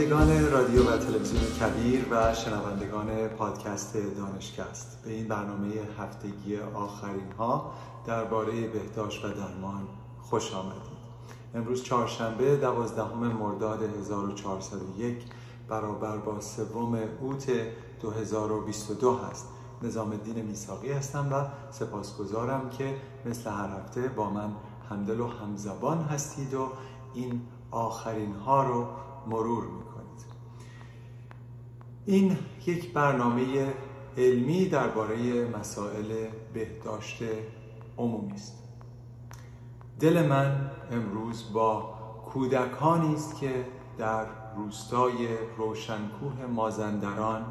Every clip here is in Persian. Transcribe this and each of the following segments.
بینندگان رادیو و تلویزیون کبیر و شنوندگان پادکست دانشکست به این برنامه هفتگی آخرین ها درباره بهداشت و درمان خوش آمدید. امروز چهارشنبه دوازدهم مرداد 1401 برابر با سوم اوت 2022 هست. نظام الدین میساقی هستم و سپاسگزارم که مثل هر هفته با من همدل و همزبان هستید و این آخرین ها رو مرور می‌کنید. این یک برنامه علمی درباره مسائل بهداشت عمومی است. دل من امروز با کودکانی است که در روستای روشنکوه مازندران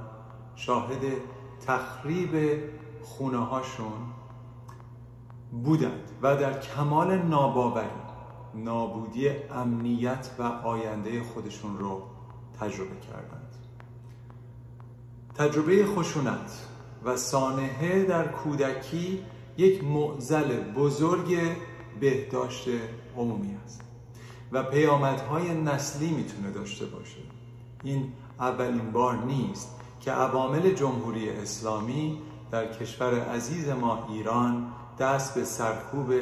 شاهد تخریب خونه هاشون بودند و در کمال ناباوری نابودی امنیت و آینده خودشون رو تجربه کردند. تجربه خشونت و سانحه در کودکی یک معزل بزرگ بهداشت عمومی است و پیامدهای نسلی می‌تونه داشته باشه. این اولین بار نیست که عوامل جمهوری اسلامی در کشور عزیز ما ایران دست به سرکوب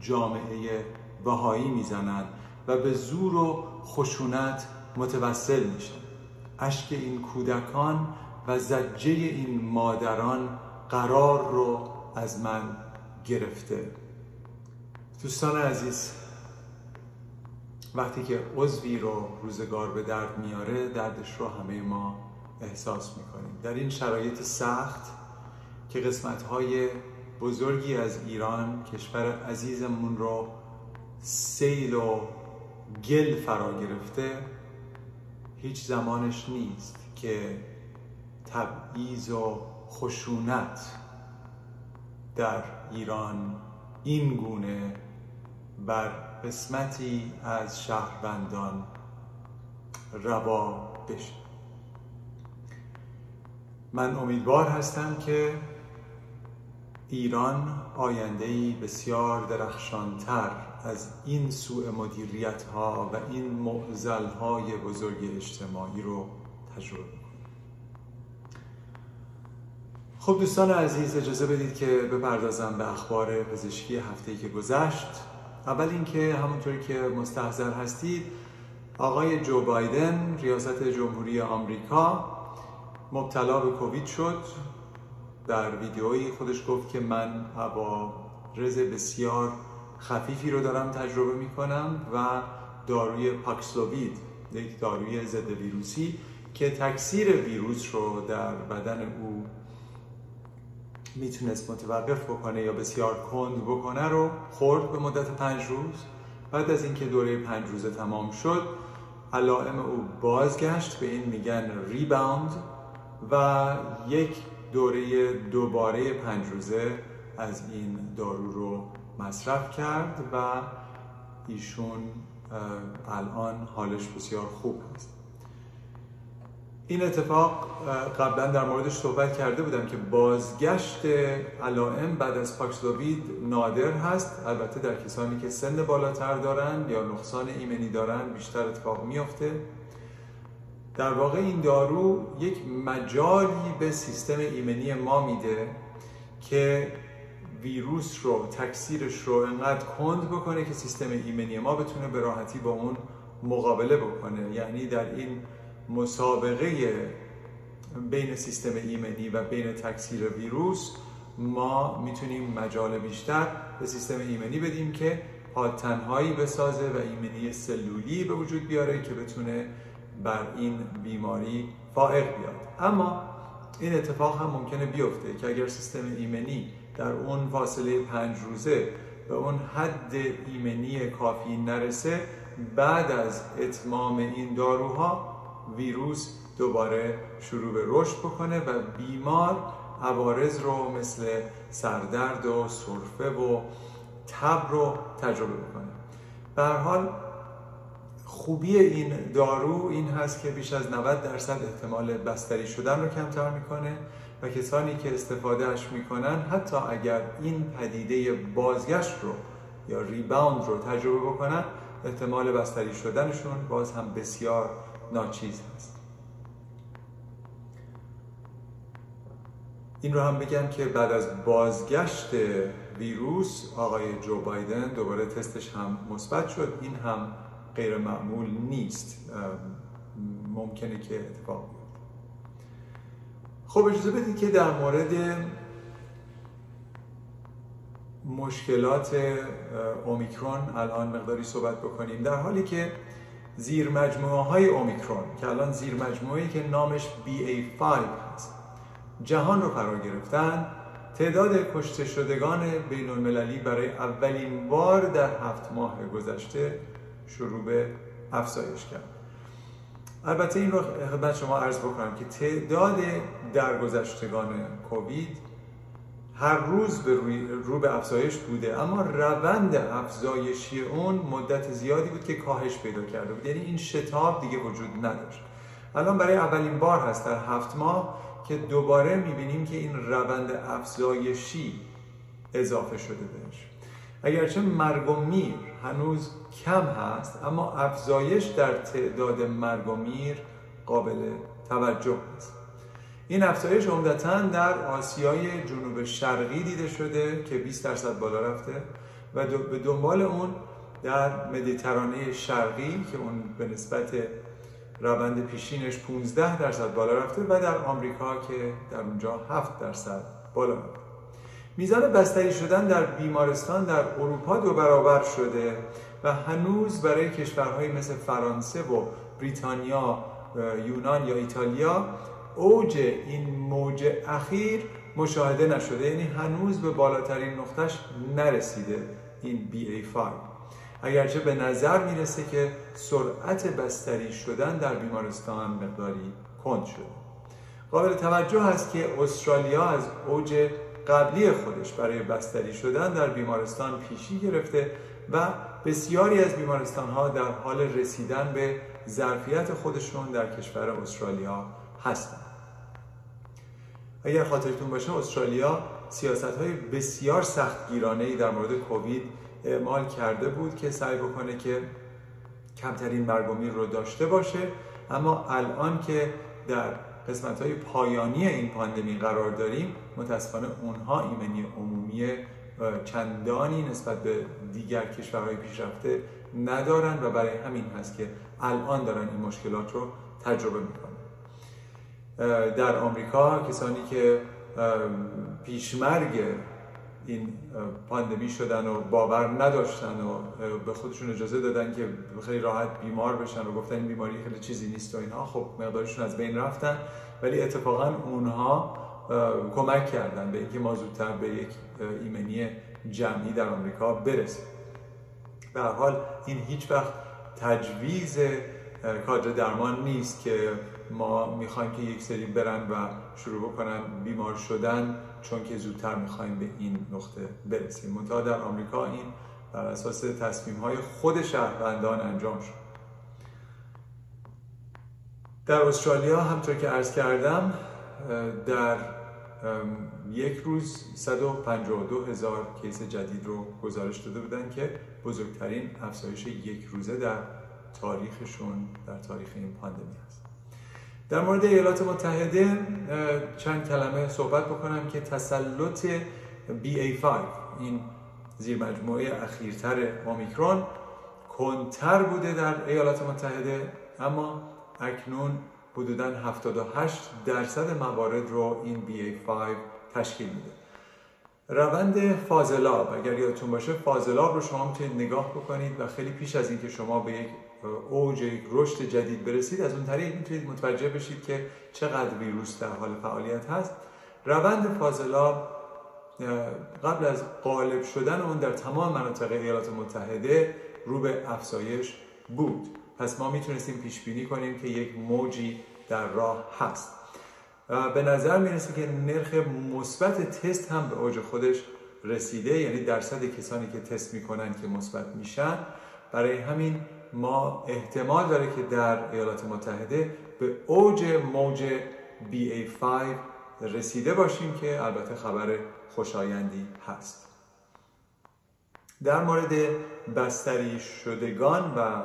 جامعه بهایی می‌زنند و به زور و خشونت متوسل میشن. اشک این کودکان و زجه این مادران قرار رو از من گرفته. دوستان عزیز وقتی که عضوی رو روزگار به درد میاره دردش رو همه ما احساس می‌کنیم. در این شرایط سخت که قسمت های بزرگی از ایران کشور عزیزمون رو سیل و گل فرا گرفته هیچ زمانش نیست که تبعیض و خشونت در ایران این گونه بر قسمتی از شهروندان روا بشه. من امیدوار هستم که ایران آیندهی بسیار درخشانتر از این سوء مدیریت ها و این معزل های بزرگ اجتماعی رو تجربه خب دوستان عزیز اجازه بدید که بپردازم به اخبار پزشکی هفته که گذشت. اول اینکه همونطوری که مستحضر هستید آقای جو بایدن ریاست جمهوری آمریکا مبتلا به کووید شد. در ویدیویی خودش گفت که من رز بسیار خفیفی رو دارم تجربه می کنم و داروی پاکسلووید یک داروی ضد ویروسی که تکثیر ویروس رو در بدن او می‌تونست متوقف بکنه یا بسیار کند بکنه رو خورد به مدت پنج روز. بعد از اینکه دوره پنج روزه تمام شد علائم او بازگشت به این میگن ریباوند و یک دوره دوباره پنج روزه از این دارو رو مصرف کرد و ایشون الان حالش بسیار خوب هست. این اتفاق قبلا در موردش صحبت کرده بودم که بازگشت علائم بعد از پاکسلووید نادر هست. البته در کسانی که سن بالاتر دارن یا نقصان ایمنی دارن بیشتر اتفاق میافته. در واقع این دارو یک مجالی به سیستم ایمنی ما میده که ویروس رو تکثیرش رو انقدر کند بکنه که سیستم ایمنی ما بتونه به راحتی با اون مقابله بکنه. یعنی در این مسابقه بین سیستم ایمنی و بین تکثیر ویروس ما می‌تونیم مجال بیشتر به سیستم ایمنی بدیم که پادتنهایی بسازه و ایمنی سلولی به وجود بیاره که بتونه بر این بیماری فائق بیاد. اما این اتفاق هم ممکنه بیفته که اگر سیستم ایمنی در اون فاصله پنج روزه به اون حد ایمنی کافی نرسه بعد از اتمام این داروها ویروس دوباره شروع به رشد بکنه و بیمار عوارض رو مثل سردرد و سرفه و تب رو تجربه بکنه. به حال خوبی این دارو این هست که بیش از 90 درصد احتمال بستری شدن رو کمتر می‌کنه و کسانی که استفادهش می‌کنن حتی اگر این پدیده بازگشت رو یا ریباوند رو تجربه بکنن احتمال بستری شدنشون باز هم بسیار ناچیز هست. این رو هم بگم که بعد از بازگشت ویروس آقای جو بایدن دوباره تستش هم مثبت شد. این هم غیر معمول نیست. ممکنه که اتفاق بیفته. خب اجازه بدید که در مورد مشکلات اومیکرون الان مقداری صحبت بکنیم. در حالی که زیر مجموعه های اومیکرون که الان زیر مجموعه که نامش BA5 هست. جهان رو فرا گرفتن. تعداد کشته شدگان بین المللی برای اولین بار در هفت ماه گذشته شروع به افزایش کرد. البته این رو خدمت شما عرض بکنم که تعداد درگذشتگان کووید هر روز به روی رو به افزایش بوده. اما روند افزایشی اون مدت زیادی بود که کاهش پیدا کرده بود. یعنی این شتاب دیگه وجود نداشت. الان برای اولین بار هست در هفت ماه که دوباره می‌بینیم که این روند افزایشی اضافه شده بهش. اگرچه مرگ و میر هنوز کم هست اما افزایش در تعداد مرگ و میر قابل توجه است. این افزایش عمدتا در آسیای جنوب شرقی دیده شده که 20 درصد بالا رفته و به دنبال اون در مدیترانه شرقی که اون به نسبت روند پیشینش 15 درصد بالا رفته و در آمریکا که در اونجا 7 درصد بالا رفته. میزان بستری شدن در بیمارستان در اروپا دو برابر شده و هنوز برای کشورهایی مثل فرانسه و بریتانیا یونان یا ایتالیا اوج این موج اخیر مشاهده نشده یعنی هنوز به بالاترین نقطش نرسیده این BA5 اگرچه به نظر می‌رسه که سرعت بستری شدن در بیمارستان مقداری کند شده قابل توجه است که استرالیا از اوج قبلی خودش برای بستری شدن در بیمارستان پیشی گرفته و بسیاری از بیمارستان ها در حال رسیدن به ظرفیت خودشون در کشور استرالیا هستند. اگر خاطرتون باشه استرالیا سیاست های بسیار سختگیرانه ای در مورد کووید اعمال کرده بود که سعی بکنه که کمترین مرگ رو داشته باشه. اما الان که در قسمت های پایانی این پاندمی قرار داریم متاسفانه اونها ایمنی عمومی چندانی نسبت به دیگر کشورهای پیشرفته ندارن و برای همین هست که الان دارن این مشکلات رو تجربه می‌کنن. در آمریکا کسانی که پیشمرگ این پاندمی شدن و باور نداشتن و به خودشون اجازه دادن که خیلی راحت بیمار بشن و گفتن این بیماری خیلی چیزی نیست و اینها خب مقدارشون از بین رفتن. ولی اتفاقا اونها کمک کردن به اینکه ما زودتر به یک ایمنی جمعی در آمریکا برسیم. به هر حال این هیچ وقت تجویز کادر درمان نیست که ما می‌خوایم که یک سری برن و شروع بکنن بیمار شدن چون که زودتر می‌خوایم به این نقطه برسیم. منتها در آمریکا این بر اساس تصمیم های خود شهروندان انجام شد. در استرالیا همطور که عرض کردم در یک روز 152 هزار کیس جدید رو گزارش داده بودن که بزرگترین افزایش یک روزه در تاریخشون در تاریخ این پاندمی است در مورد ایالات متحده چند کلمه صحبت بکنم که تسلط BA5 این زیر مجموعه اخیرتر اومیکرون کنتر بوده در ایالات متحده اما اکنون حدودا 78 درصد موارد رو این BA5 تشکیل میده. روند فاضلاب اگر یادتون باشه فاضلاب رو شما می‌تونید نگاه بکنید و خیلی پیش از اینکه شما به یک اوج رشد جدید برسید از اون طریق می‌تونید متوجه بشید که چقدر ویروس در حال فعالیت هست. روند فاضلاب قبل از غالب شدن اون در تمام مناطق ایالات متحده رو به افزایش بود. پس ما می‌تونستیم پیش بینی کنیم که یک موجی در راه هست. به نظر می‌رسه که نرخ مثبت تست هم به اوج خودش رسیده یعنی درصد کسانی که تست می‌کنن که مثبت میشن. برای همین ما احتمال داره که در ایالات متحده به اوج موج BA5 رسیده باشیم که البته خبر خوشایندی هست. در مورد بستری شدگان و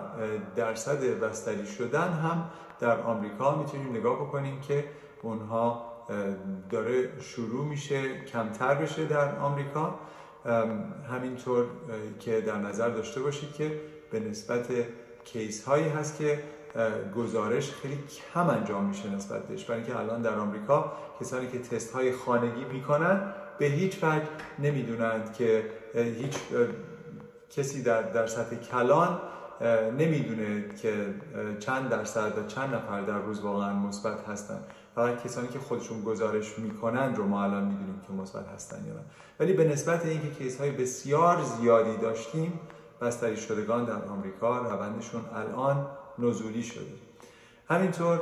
درصد بستری شدن هم در آمریکا می‌تونیم نگاه بکنیم که اونها داره شروع میشه کمتر بشه در آمریکا. همینطور که در نظر داشته باشید که به نسبت کیس هایی هست که گزارش خیلی کم انجام میشه نسبت بهش. برای اینکه الان در آمریکا کسانی که تست های خانگی می‌کنن به هیچ وجه نمی‌دونند که هیچ کسی در, در سطح کلان نمی‌دونه که چند درصد و چند نفر در روز واقعا مثبت هستن. فقط کسانی که خودشون گزارش می‌کنن رو ما الان می‌دونیم که مثبت هستن یا نه. ولی به نسبت اینکه case های بسیار زیادی داشتیم بستری شدگان در آمریکا روندشون الان نزولی شده. همینطور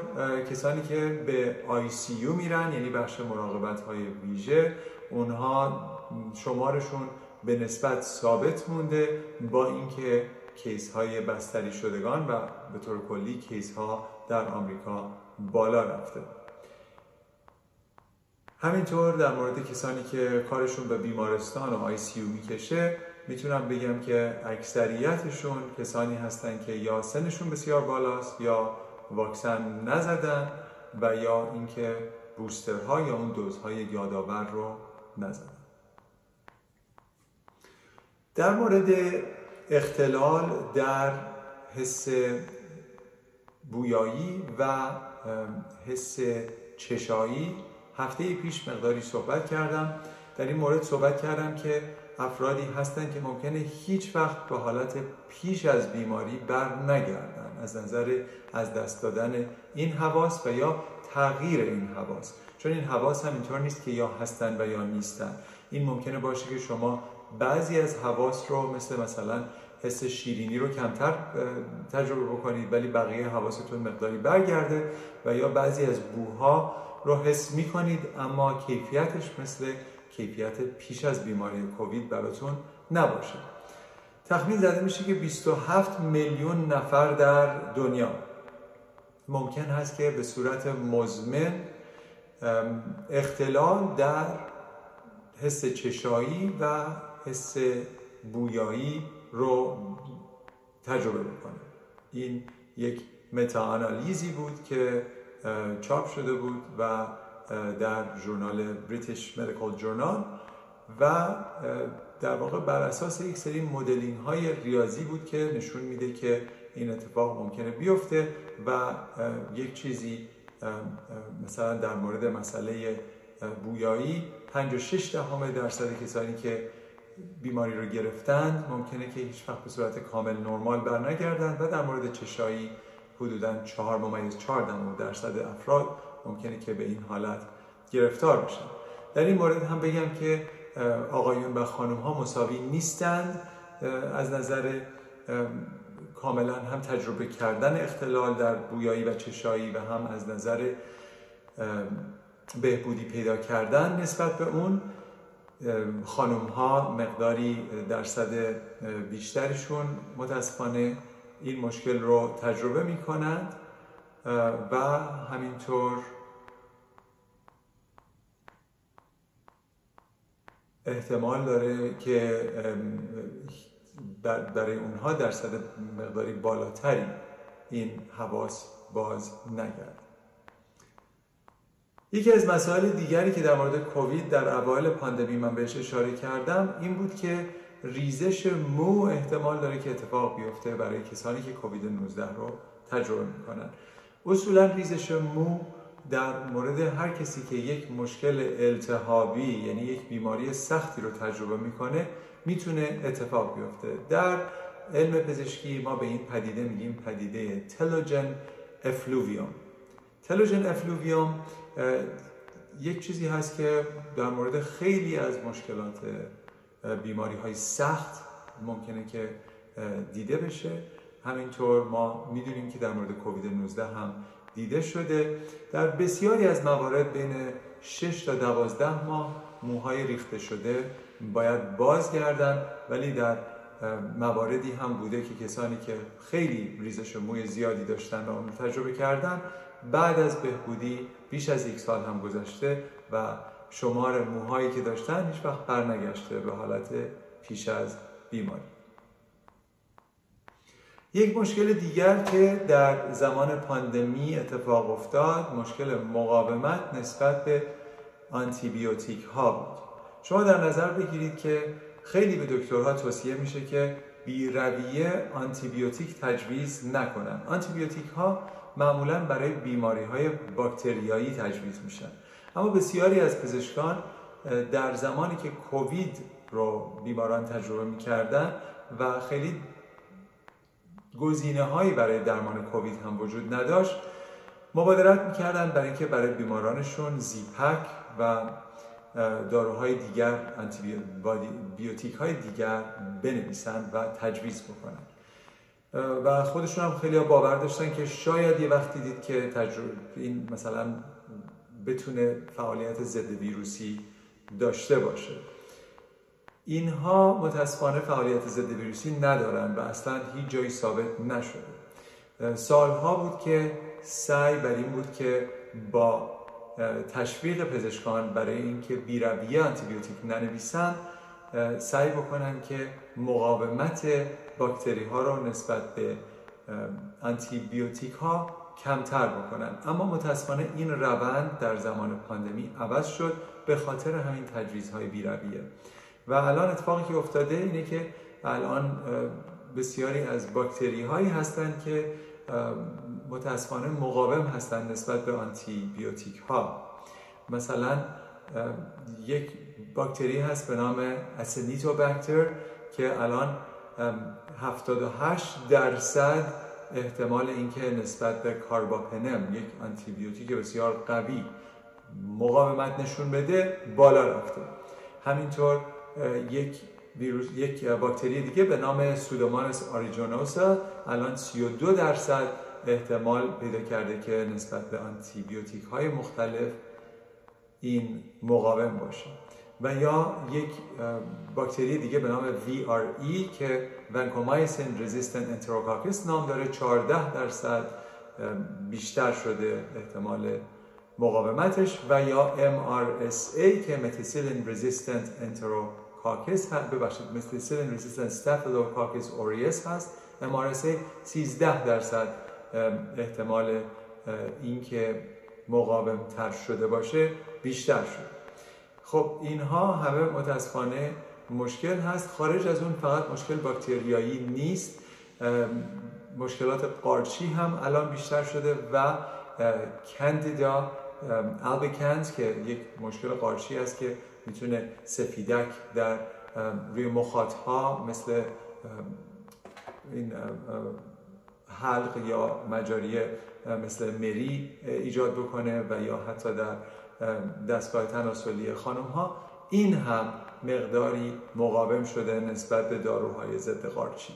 کسانی که به ICU میرن یعنی بخش مراقبت های ویژه اونها شمارشون به نسبت ثابت مونده با اینکه case های بستری شدگان و به طور کلی case ها در آمریکا بالا رفته. همینطور در مورد کسانی که کارشون به بیمارستان و آی سی می‌کشه می‌تونم بگم که اکثریتشون کسانی هستن که یا سنشون بسیار بالاست یا واکسن نزدن و یا اینکه بوسترها یا اون دوزهای یادآور رو نزدن. در مورد اختلال در حس بویایی و حس چشایی هفته پیش مقداری صحبت کردم. در این مورد صحبت کردم که افرادی هستند که ممکنه هیچ وقت به حالت پیش از بیماری بر نگردن از نظر از دست دادن این حواس و یا تغییر این حواس. چون این حواس هم اینطور نیست که یا هستن و یا نیستن. این ممکنه باشه که شما بعضی از حواس رو مثل مثلا حس شیرینی رو کمتر تجربه بکنید ولی بقیه حواستون مقداری برگرده و یا بعضی از بوها رو حس می‌کنید اما کیفیتش مثل کیفیت پیش از بیماری کووید براتون نباشه. تخمین زده میشه که 27 میلیون نفر در دنیا. ممکن هست که به صورت مزمن اختلال در حس چشایی و حس بویایی رو تجربه بکنه. این یک متاانالیزی بود که چاپ شده بود و در ژورنال بریتیش مدیکال جورنال و در واقع بر اساس یک سری مدلینگ های ریاضی بود که نشون میده که این اتفاق ممکنه بیفته و یک چیزی مثلا در مورد مسئله بویایی 56 دهم درصد کسانی که بیماری رو گرفتند ممکنه که هیچ وقت به صورت کامل نرمال برنگردند و در مورد چشایی حدودا 4 ممیز 4 درصد افراد ممکنه که به این حالت گرفتار بشن. در این مورد هم بگم که آقایون و خانم ها مساوی نیستند. از نظر کاملا هم تجربه کردن اختلال در بویایی و چشایی و هم از نظر بهبودی پیدا کردن نسبت به اون خانم ها مقداری درصد بیشترشون متاسفانه این مشکل رو تجربه می کنند و همینطور احتمال داره که برای اونها درصد مقداری بالاتری این حواس باز نگرد. یکی از مسائل دیگری که در مورد کووید در اوایل پاندمی من بهش اشاره کردم این بود که ریزش مو احتمال داره که اتفاق بیفته برای کسانی که کووید 19 رو تجربه می‌کنن. اصولا ریزش مو در مورد هر کسی که یک مشکل التهابی یعنی یک بیماری سختی رو تجربه می‌کنه می‌تونه اتفاق بیفته. در علم پزشکی ما به این پدیده میگیم پدیده telogen effluvium telogen effluvium یک چیزی هست که در مورد خیلی از مشکلات بیماری های سخت ممکنه که دیده بشه. همینطور ما می‌دونیم که در مورد کووید 19 هم دیده شده در بسیاری از موارد بین 6 تا 12 ماه موهای ریخته شده باید بازگردن ولی در مواردی هم بوده که کسانی که خیلی ریزش موی زیادی داشتن و اون تجربه کردن بعد از بهبودی بیش از یک سال هم گذشته و شمار موهایی که داشتن هیچ وقت برنگشته به حالت پیش از بیماری. یک مشکل دیگر که در زمان پاندمی اتفاق افتاد مشکل مقاومت نسبت به آنتیبیوتیک ها بود. شما در نظر بگیرید که خیلی به دکترها توصیه میشه که بی رویه آنتیبیوتیک تجویز نکنن. آنتیبیوتیک ها معمولا برای بیماری های باکتریایی تجویز میشن. اما بسیاری از پزشکان در زمانی که کووید رو بیماران تجربه می‌کردن و خیلی گزینه هایی برای درمان کووید هم وجود نداشت مبادرت می‌کردن برای اینکه برای بیمارانشون زیپک و داروهای دیگر بیوتیک های دیگر بنویسن و تجویز بکنن و خودشون هم خیلی باور داشتن که شاید یه وقتی دید که تجربه این مثلا بتونه فعالیت ضد ویروسی داشته باشه. اینها متاسفانه فعالیت ضد ویروسی ندارن و اصلا هیچ جایی ثابت نشده. سالها بود که سعی بر این بود که با تشویق پزشکان برای اینکه بیرویه آنتیبیوتیک ننویسن سعی بکنن که مقاومت باکتری ها رو نسبت به آنتیبیوتیک ها کمتر بکنن اما متاسفانه این روند در زمان پاندمی عوض شد به خاطر همین تجویزهای بیرویه. و الان اتفاقی که افتاده اینه که الان بسیاری از باکتری هایی هستند که متاسفانه مقاوم هستند نسبت به آنتی بیوتیک ها مثلا یک باکتری هست به نام اسنیتوبکتر که الان 78 درصد احتمال اینکه نسبت به کارباپنم یک آنتیبیوتیک بسیار قوی مقاومت نشون بده بالا رفته. همینطور یک ویروس یک باکتری دیگه به نام Pseudomonas aeruginosa. الان 32 درصد احتمال پیدا کرده که نسبت به آنتیبیوتیک های مختلف این مقاوم باشه. و یا یک باکتری دیگه به نام VRE که vancomycin-resistant enterococcus نام داره. 14 درصد بیشتر شده احتمال مقاومتش. و یا MRSA که methicillin-resistant enterococcus هست. ببخشید methicillin-resistant Staphylococcus aureus هست. MRSA 13 درصد احتمال اینکه مقاوم تر شده باشه بیشتر شد خب اینها همه متاسفانه مشکل هست. خارج از اون فقط مشکل باکتریایی نیست. مشکلات قارچی هم الان بیشتر شده و کندیدا البیکنز که یک مشکل قارچی است که می‌تونه سفیدک در روی مخاط ها مثل این حلق یا مجاری مثل مری ایجاد بکنه و یا حتی در دستگاه تناسلی خانم ها این هم مقداری مقاوم شده نسبت به داروهای ضد قارچی.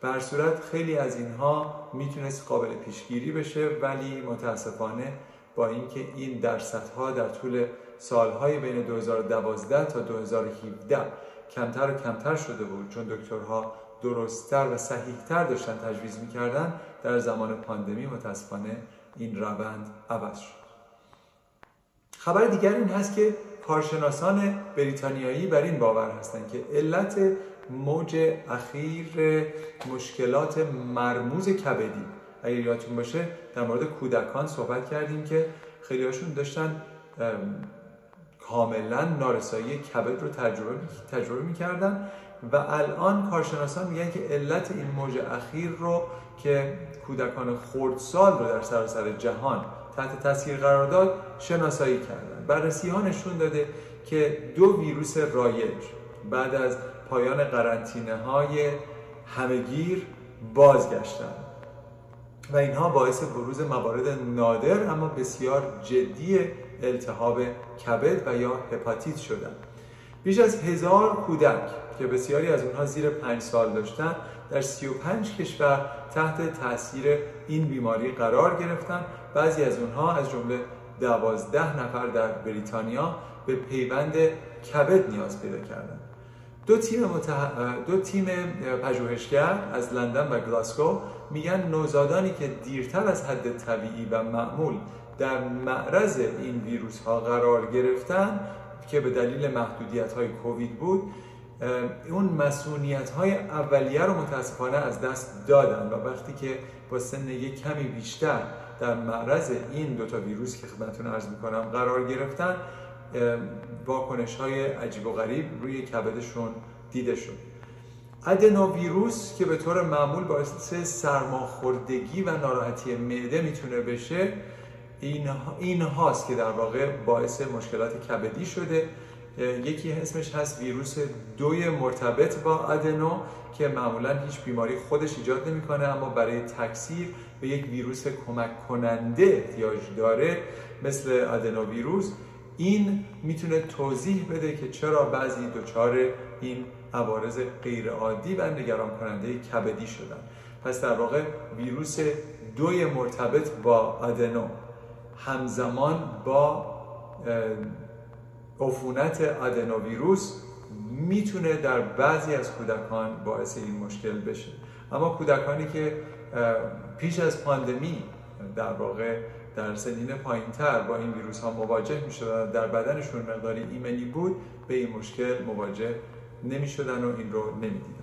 بر صورت خیلی از اینها می‌تونست قابل پیشگیری بشه ولی متاسفانه با اینکه این درصدها در طول سالهای بین 2012 تا 2017 کمتر و کمتر شده بود چون دکترها درستتر و صحیحتر داشتن تجویز می‌کردن. در زمان پاندمی متاسفانه این روند عوض شد. خبر دیگر این هست که کارشناسان بریتانیایی بر این باور هستند که علت موج اخیر مشکلات مرموز کبدی. اگر یادتون باشه در مورد کودکان صحبت کردیم که خیلی هاشون داشتن کاملا نارسایی کبد رو تجربه, تجربه می‌کردن و الان کارشناسان میگن که علت این موج اخیر رو که کودکان خردسال رو در سراسر جهان تحت تاثیر قرار داد شناسایی کردن. بررسی ها نشون داده که دو ویروس رایج بعد از پایان قرنطینه های همگیر بازگشتن. و اینها باعث بروز موارد نادر اما بسیار جدی التهاب کبد و یا هپاتیت شدن بیش از هزار کودک که بسیاری از اونها زیر پنج سال داشتن در 35 کشور تحت تاثیر این بیماری قرار گرفتن بعضی از اونها از جمله دوازده نفر در بریتانیا به پیوند کبد نیاز پیدا کردند. دو تیم, متح... دو تیم پژوهشگر از لندن و گلاسکو میگن نوزادانی که دیرتر از حد طبیعی و معمول در معرض این ویروس ها قرار گرفتن که به دلیل محدودیت های کووید بود اون مسئولیت های اولیه رو متاسفانه از دست دادن و وقتی که با سن یک کمی بیشتر در معرض این دوتا ویروس که خدمتتون عرض می‌کنم قرار گرفتن واکنش های عجیب و غریب روی کبدشون دیده شد. ادنوویروس که به طور معمول باعث سرماخوردگی و ناراحتی معده می‌تونه بشه این, این هاست که در واقع باعث مشکلات کبدی شده. یکی اسمش هست ویروس دوی مرتبط با ادنو که معمولا هیچ بیماری خودش ایجاد نمی‌کنه اما برای تکثیر به یک ویروس کمک کننده احتیاج داره مثل ادنو ویروس این می‌تونه توضیح بده که چرا بعضی دچار این عوارض غیرعادی و نگران کننده کبدی شدن پس در واقع ویروس دوی مرتبط با ادنو همزمان با عفونت ادنوویروس می‌تونه در بعضی از کودکان باعث این مشکل بشه. اما کودکانی که پیش از پاندمی در واقع در سنین پایینتر با این ویروس ها مواجه می شدن در بدنشون مقداری ایمنی بود به این مشکل مواجه نمی شدن و این رو نمی دیدن.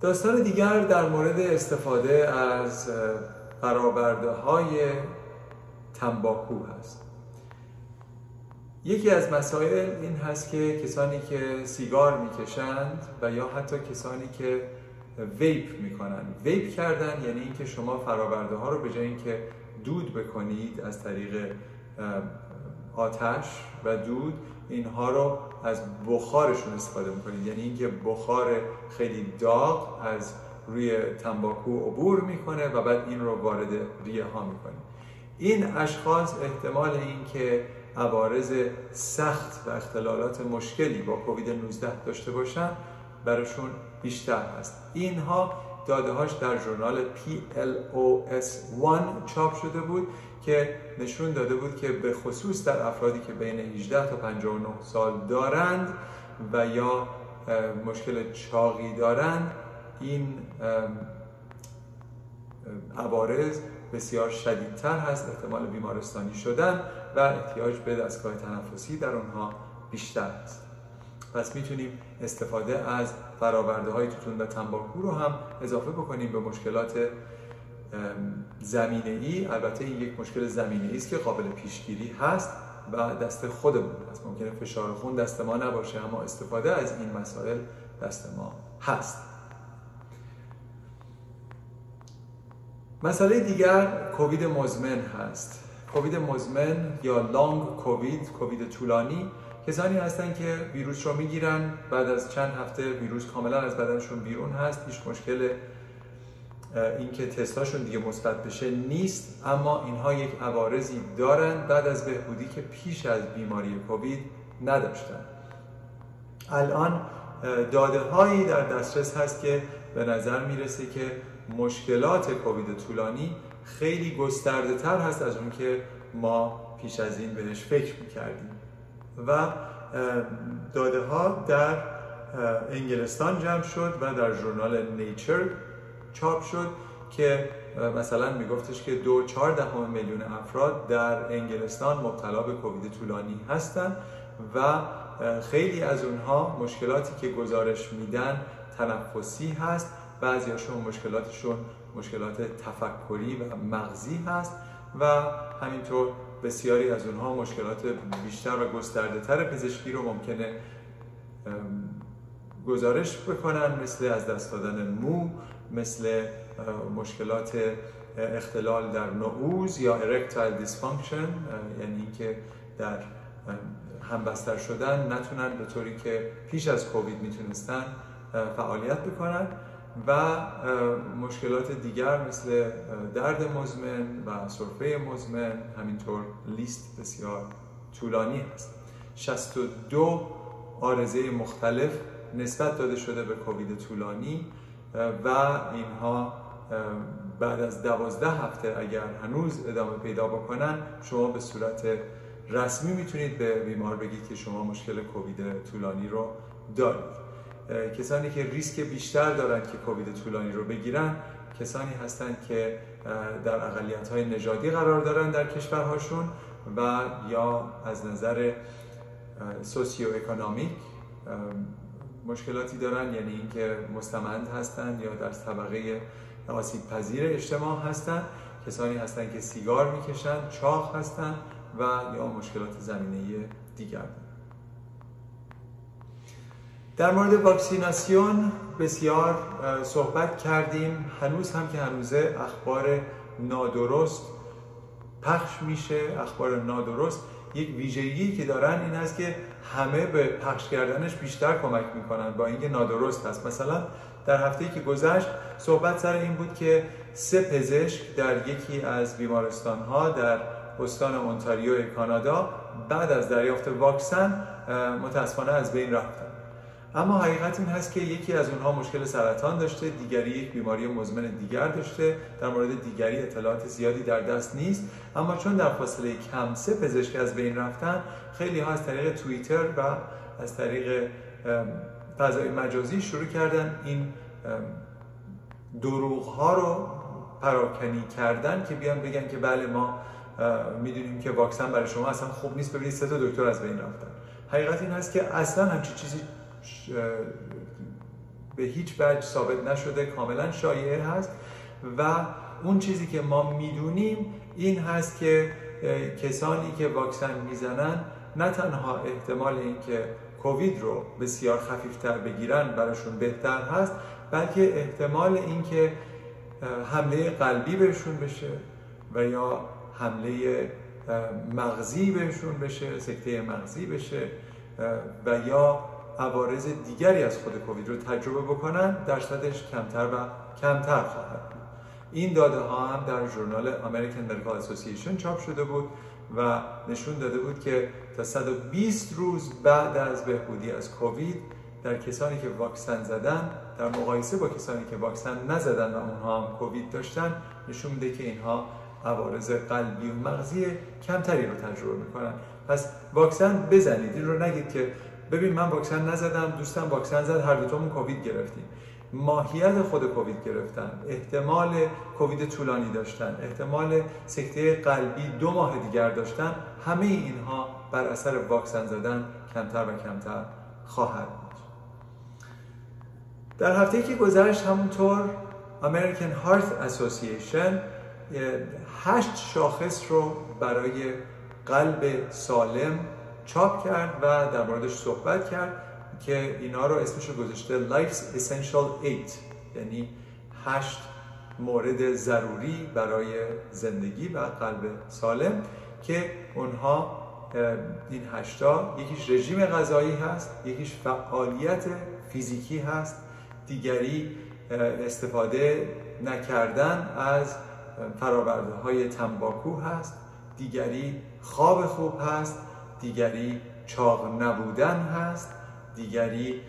داستان دیگر در مورد استفاده از برآورده های تنباکو هست یکی از مسائل این هست که کسانی که سیگار می‌کشند و یا حتی کسانی که ویپ می‌کنن ویپ کردن یعنی اینکه شما فراورده ها رو به جای اینکه دود بکنید از طریق آتش و دود اینها رو از بخارشون استفاده می‌کنید. یعنی اینکه بخار خیلی داغ از روی تنباکو عبور می‌کنه و بعد این رو وارد ریه ها می‌کنید. این اشخاص احتمال اینکه عوارض سخت و اختلالات مشکلی با کووید 19 داشته باشن براشون بیشتر هست. اینها داده هاش در ژورنال PLOS1 چاپ شده بود که نشون داده بود که به خصوص در افرادی که بین 18 تا 59 سال دارند و یا مشکل چاقی دارند این عوارض بسیار شدیدتر هست احتمال بیمارستانی شدن و احتیاج به دستگاه تنفسی در آنها بیشتر است. پس می‌تونیم استفاده از فراورده های توتون و تنباکو رو هم اضافه بکنیم به مشکلات زمینه ای البته این یک مشکل زمینه ای است که قابل پیشگیری هست و دست خودمون هست. ممکنه فشار خون دست ما نباشه اما استفاده از این مسائل دست ما هست. مسئله دیگر کووید مزمن هست. کووید مزمن یا لانگ کووید کووید طولانی کسانی هستند که ویروس رو می‌گیرن بعد از چند هفته ویروس کاملا از بدنشون بیرون هست هیچ مشکل اینکه تستاشون دیگه مثبت بشه نیست اما اینها یک عوارضی دارن بعد از بهبودی که پیش از بیماری کووید نداشتن. الان داده هایی در دسترس هست که به نظر می‌رسه که مشکلات کووید طولانی خیلی گسترده تر هست از اون که ما پیش از این بهش فکر می‌کردیم. و داده ها در انگلستان جمع شد و در ژورنال نیچر چاپ شد که مثلا میگفتش که دو چهار دهم میلیون افراد در انگلستان مبتلا به کووید طولانی هستند و خیلی از اونها مشکلاتی که گزارش میدن تنفسی هست. بعضیاشون مشکلاتشون مشکلات تفکری و مغزی هست. و همینطور بسیاری از اونها مشکلات بیشتر و گسترده تر پزشکی رو ممکنه گزارش بکنن مثل از دست دادن مو مثل مشکلات اختلال در نعوظ یا erectile dysfunction یعنی اینکه در همبستر شدن نتونن به طوری که پیش از کووید می‌تونستن فعالیت بکنن. و مشکلات دیگر مثل درد مزمن و سرفه مزمن همینطور لیست بسیار طولانی هست. 62 آرزه مختلف نسبت داده شده به کووید طولانی و اینها بعد از دوازده هفته اگر هنوز ادامه پیدا بکنن شما به صورت رسمی می‌تونید به بیمار بگید که شما مشکل کووید طولانی رو دارید. کسانی که ریسک بیشتر دارند که کووید طولانی رو بگیرن کسانی هستند که در اقلیت های نژادی قرار دارن در کشورهاشون و یا از نظر سوسیو اکونومیک مشکلاتی دارن یعنی اینکه مستمند هستند یا در طبقه آسیب پذیر اجتماع هستند کسانی هستند که سیگار می‌کشند چاق هستند و یا مشکلات زمینه دیگر. در مورد واکسیناسیون بسیار صحبت کردیم. هنوز هم که هنوزه اخبار نادرست پخش میشه. اخبار نادرست یک ویژگی که دارن این هست که همه به پخش کردنش بیشتر کمک می‌کنن با اینکه نادرست هست مثلا در هفته که گذشت صحبت سر این بود که سه پزشک در یکی از بیمارستان ها در استان اونتاریو کانادا بعد از دریافت واکسن متاسفانه از بین رفتن. اما حقیقت این هست که یکی از اونها مشکل سرطان داشته دیگری یک بیماری مزمن دیگر داشته. در مورد دیگری اطلاعات زیادی در دست نیست. اما چون در فاصله کم سه پزشک از بین رفتن خیلی ها از طریق توییتر و از طریق فضای مجازی شروع کردن این دروغ ها رو پراکنی کردن که بیان بگن که بله ما می‌دونیم که واکسن برای شما اصلا خوب نیست. ببینید سه تا دکتر از بین رفتن. حقیقت این هست که اصلا همچی چیزی به هیچ وجه ثابت نشده کاملا شایعه هست. و اون چیزی که ما می‌دونیم این هست که کسانی که واکسن می‌زنن نه تنها احتمال اینکه کووید رو بسیار خفیفتر بگیرن براشون بهتر هست بلکه احتمال اینکه حمله قلبی بهشون بشه و یا حمله مغزی بهشون بشه سکته مغزی بشه و یا عوارض دیگری از خود کووید رو تجربه بکنن درصدش کمتر و کمتر خواهد بود. این داده ها هم در ژورنال American Medical Association چاپ شده بود و نشون داده بود که تا 120 روز بعد از بهبودی از کووید در کسانی که واکسن زدن در مقایسه با کسانی که واکسن نزدن و اونها هم کووید داشتن نشون میده که اینها عوارض قلبی و مغزی کمتری رو تجربه می‌کنن. پس واکسن بزنید این رو نگید که ببین من واکسن نزدم دوستم واکسن زد هر دوتامون کووید گرفتیم. ماهیت خود کووید گرفتن احتمال کووید طولانی داشتن احتمال سکته قلبی دو ماه دیگر داشتن همه اینها بر اثر واکسن زدن کمتر و کمتر خواهد بود. در هفته که گذشت همونطور American Heart Association هشت شاخص رو برای قلب سالم چاپ کرد و در موردش صحبت کرد که اینا رو اسمش رو گذاشته Life's Essential 8 یعنی هشت مورد ضروری برای زندگی و قلب سالم که اونها این هشتا یکیش رژیم غذایی هست یکیش فعالیت فیزیکی هست دیگری استفاده نکردن از فراورده های تنباکو هست دیگری خواب خوب هست دیگری چاق نبودن هست دیگری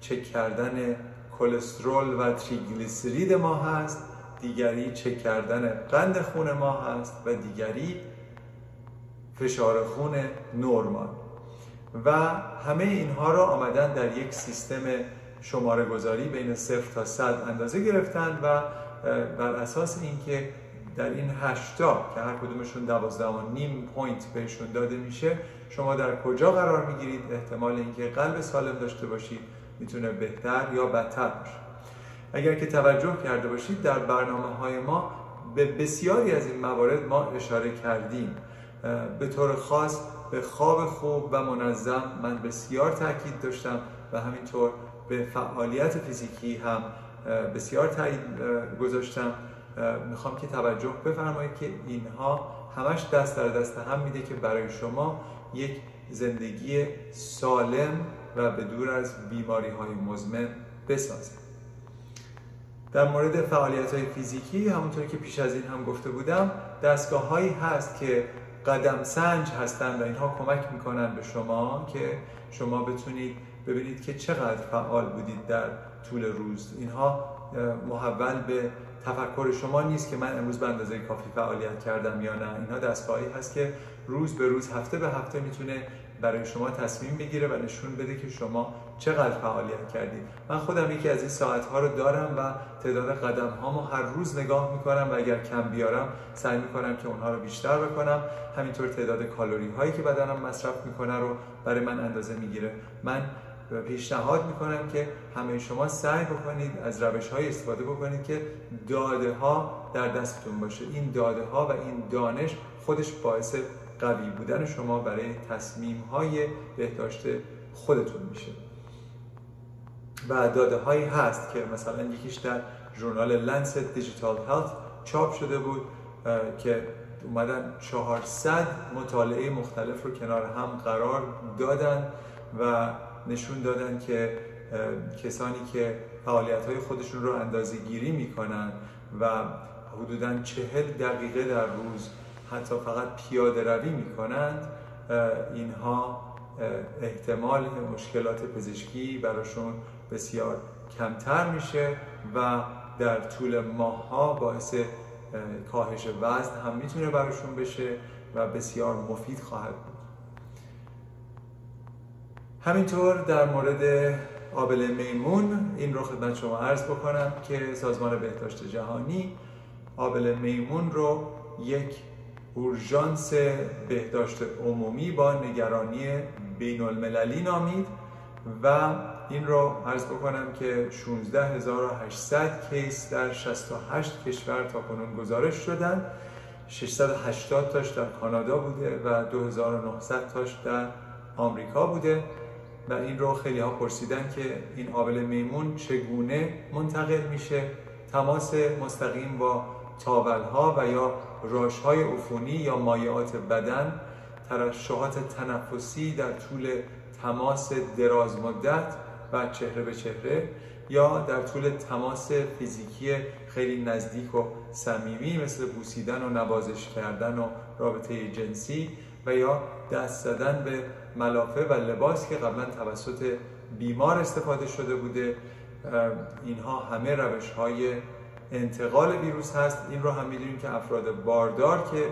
چک کردن کلسترول و تریگلیسیرید ما هست دیگری چک کردن قند خون ما هست و دیگری فشار خون نرمال و همه اینها را آمدن در یک سیستم شماره گذاری بین صفر تا صد اندازه گرفتن و بر اساس اینکه در این هشتا که هر کدومشون دوازده و نیم پوینت بهشون داده میشه شما در کجا قرار می‌گیرید؟ احتمال اینکه قلب سالم داشته باشید می‌تونه بهتر یا بدتر باشه. اگر که توجه کرده باشید در برنامه های ما به بسیاری از این موارد ما اشاره کردیم. به طور خاص به خواب خوب و منظم من بسیار تاکید داشتم و همینطور به فعالیت فیزیکی هم بسیار تاکید گذاشتم. می‌خوام که توجه بفرمایید که اینها همش دست در دست هم میده که برای شما یک زندگی سالم و به دور از بیماری های مزمن بسازه در مورد فعالیت های فیزیکی همونطور که پیش از این هم گفته بودم دستگاه هایی هست که قدم سنج هستند و اینها کمک می‌کنن به شما که شما بتونید ببینید که چقدر فعال بودید در طول روز. اینها محول به تفکر شما نیست که من امروز به اندازه کافی فعالیت کردم یا نه. اینها دستگاهی هست که روز به روز هفته به هفته می‌تونه برای شما تصمیم بگیره و نشون بده که شما چقدر فعالیت کردید من خودم یکی از این ساعت ها رو دارم و تعداد قدم هامو هر روز نگاه می‌کنم و اگر کم بیارم سعی می‌کنم که اونها رو بیشتر بکنم. همینطور تعداد کالری هایی که بدنم مصرف می‌کنه رو برای من اندازه می‌گیره. من پیشنهاد می‌کنم که همه شما سعی بکنید از روش های استفاده بکنید که داده ها در دستتون باشه. این داده ها و این دانش خودش باعث قوی بودن شما برای تصمیم های بهداشت خودتون میشه. و داده هایی هست که مثلا یکیش در ژورنال لنست دیجیتال هلت چاپ شده بود که اومدن 400 مطالعه مختلف رو کنار هم قرار دادن و نشون دادن که کسانی که فعالیت های خودشون رو اندازه گیری می‌کنن و حدودا چهل دقیقه در روز حتی فقط پیاده روی می‌کنند اینها احتمال مشکلات پزشکی براشون بسیار کمتر میشه و در طول ماهها باعث کاهش وزن هم می‌تونه براشون بشه و بسیار مفید خواهد همینطور در مورد آبل میمون این رو خدمت شما عرض بکنم که سازمان بهداشت جهانی آبل میمون رو یک اورژانس بهداشت عمومی با نگرانی بین المللی نامید و این رو عرض بکنم که 16800 کیس در 68 کشور تا کنون گزارش شدن. 680 تاش در کانادا بوده و 2900 تاش در آمریکا بوده. و این رو خیلی ها پرسیدن که این آبل میمون چگونه منتقل میشه؟ تماس مستقیم با تاولها و یا راشهای عفونی یا مایعات بدن ترشحات تنفسی در طول تماس دراز مدت و چهره به چهره یا در طول تماس فیزیکی خیلی نزدیک و صمیمی مثل بوسیدن و نوازش کردن و رابطه جنسی و یا دست زدن به ملافه و لباس که قبلا توسط بیمار استفاده شده بوده اینها همه روش های انتقال ویروس هست. این رو هم می‌دونیم که افراد باردار که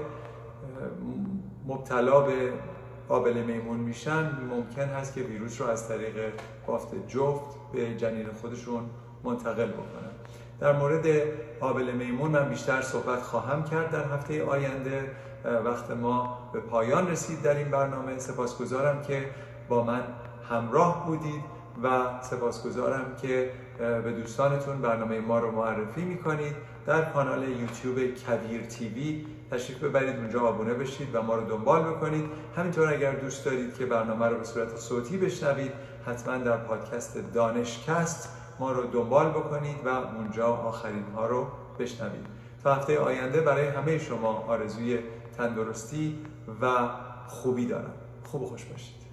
مبتلا به قابل میمون میشن ممکن هست که ویروس رو از طریق بافت جفت به جنین خودشون منتقل بکنن. در مورد قابل میمون من بیشتر صحبت خواهم کرد در هفته آینده. وقت ما به پایان رسید در این برنامه. سپاسگزارم که با من همراه بودید و سپاسگزارم که به دوستانتون برنامه ما رو معرفی می‌کنید. در کانال یوتیوب کبیر تیوی تشریف ببرید اونجا آبونه بشید و ما رو دنبال بکنید. همینطور اگر دوست دارید که برنامه رو به صورت صوتی بشنوید حتما در پادکست دانشکست ما رو دنبال بکنید و اونجا آخرین ها رو بشنوید. تا هفته آینده برای همه شما آرزوی تندرستی و خوبی دارم. خوب و خوش باشید.